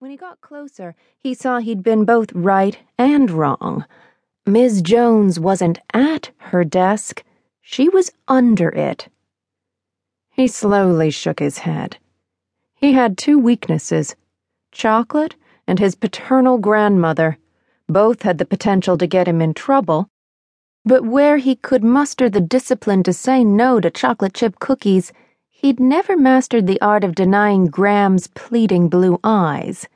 When he got closer, he saw he'd been both right and wrong. Ms. Jones wasn't at her desk, she was under it. He slowly shook his head. He had two weaknesses chocolate and his paternal grandmother. Both had the potential to get him in trouble. But where he could muster the discipline to say no to chocolate chip cookies, He'd never mastered the art of denying Gram's pleading blue eyes,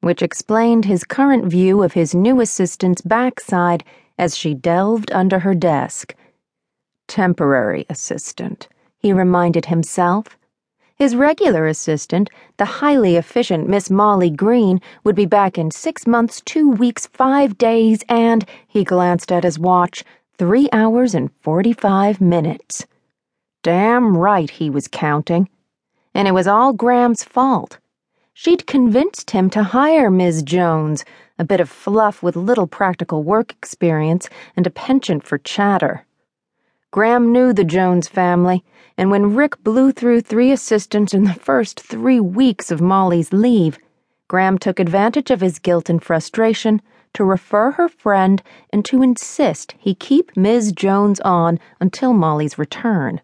which explained his current view of his new assistant's backside as she delved under her desk. Temporary assistant, he reminded himself. His regular assistant, the highly efficient Miss Molly Green, would be back in six months, two weeks, five days, and, he glanced at his watch, three hours and forty five minutes. Damn right he was counting. And it was all Gram's fault. She'd convinced him to hire Ms. Jones, a bit of fluff with little practical work experience and a penchant for chatter. Gram knew the Jones family, and when Rick blew through three assistants in the first three weeks of Molly's leave, Gram took advantage of his guilt and frustration to refer her friend and to insist he keep Ms. Jones on until Molly's return.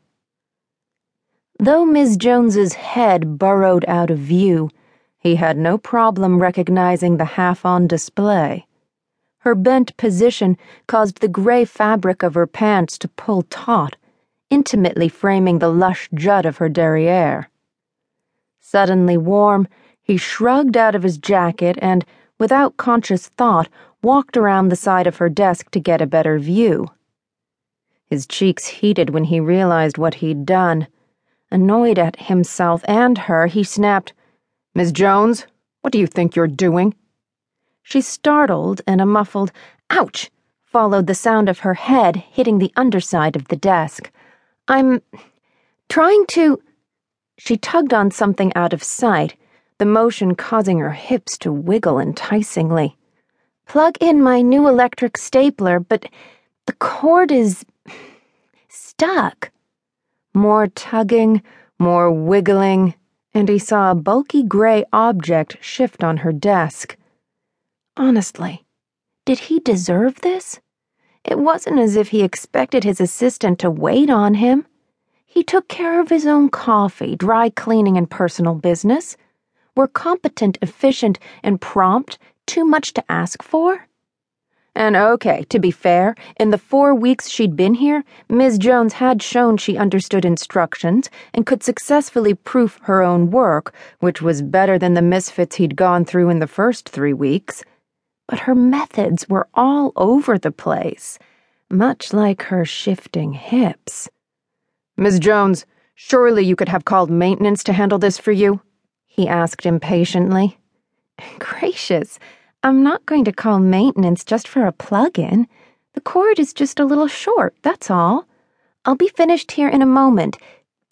Though Miss Jones's head burrowed out of view, he had no problem recognizing the half on display. Her bent position caused the gray fabric of her pants to pull taut, intimately framing the lush jut of her derriere. Suddenly warm, he shrugged out of his jacket and, without conscious thought, walked around the side of her desk to get a better view. His cheeks heated when he realized what he'd done. Annoyed at himself and her, he snapped, Miss Jones, what do you think you're doing? She startled, and a muffled, ouch, followed the sound of her head hitting the underside of the desk. I'm trying to. She tugged on something out of sight, the motion causing her hips to wiggle enticingly. Plug in my new electric stapler, but the cord is stuck. More tugging, more wiggling, and he saw a bulky gray object shift on her desk. Honestly, did he deserve this? It wasn't as if he expected his assistant to wait on him. He took care of his own coffee, dry cleaning, and personal business. Were competent, efficient, and prompt too much to ask for? And okay, to be fair, in the four weeks she'd been here, Ms. Jones had shown she understood instructions and could successfully proof her own work, which was better than the misfits he'd gone through in the first three weeks. But her methods were all over the place, much like her shifting hips. Ms. Jones, surely you could have called maintenance to handle this for you? he asked impatiently. Gracious. I'm not going to call maintenance just for a plug in. The cord is just a little short, that's all. I'll be finished here in a moment.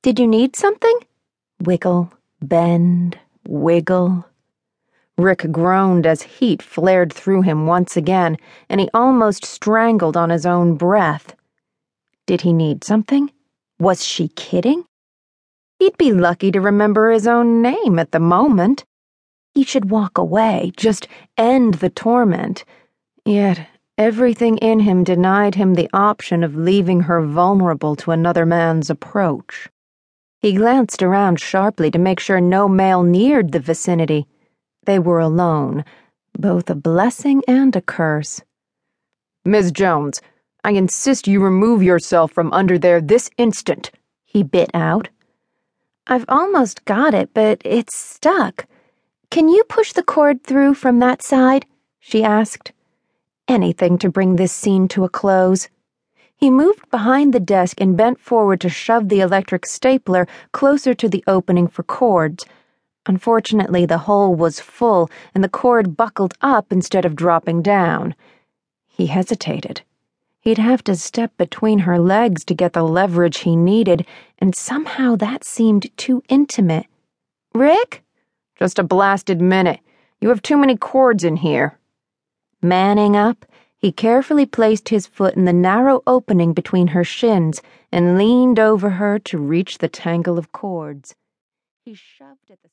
Did you need something? Wiggle, bend, wiggle. Rick groaned as heat flared through him once again, and he almost strangled on his own breath. Did he need something? Was she kidding? He'd be lucky to remember his own name at the moment. He should walk away, just end the torment. Yet everything in him denied him the option of leaving her vulnerable to another man's approach. He glanced around sharply to make sure no male neared the vicinity. They were alone, both a blessing and a curse. Miss Jones, I insist you remove yourself from under there this instant, he bit out. I've almost got it, but it's stuck. Can you push the cord through from that side? she asked. Anything to bring this scene to a close. He moved behind the desk and bent forward to shove the electric stapler closer to the opening for cords. Unfortunately, the hole was full and the cord buckled up instead of dropping down. He hesitated. He'd have to step between her legs to get the leverage he needed, and somehow that seemed too intimate. Rick? Just a blasted minute. You have too many cords in here. Manning up, he carefully placed his foot in the narrow opening between her shins and leaned over her to reach the tangle of cords. He shoved at the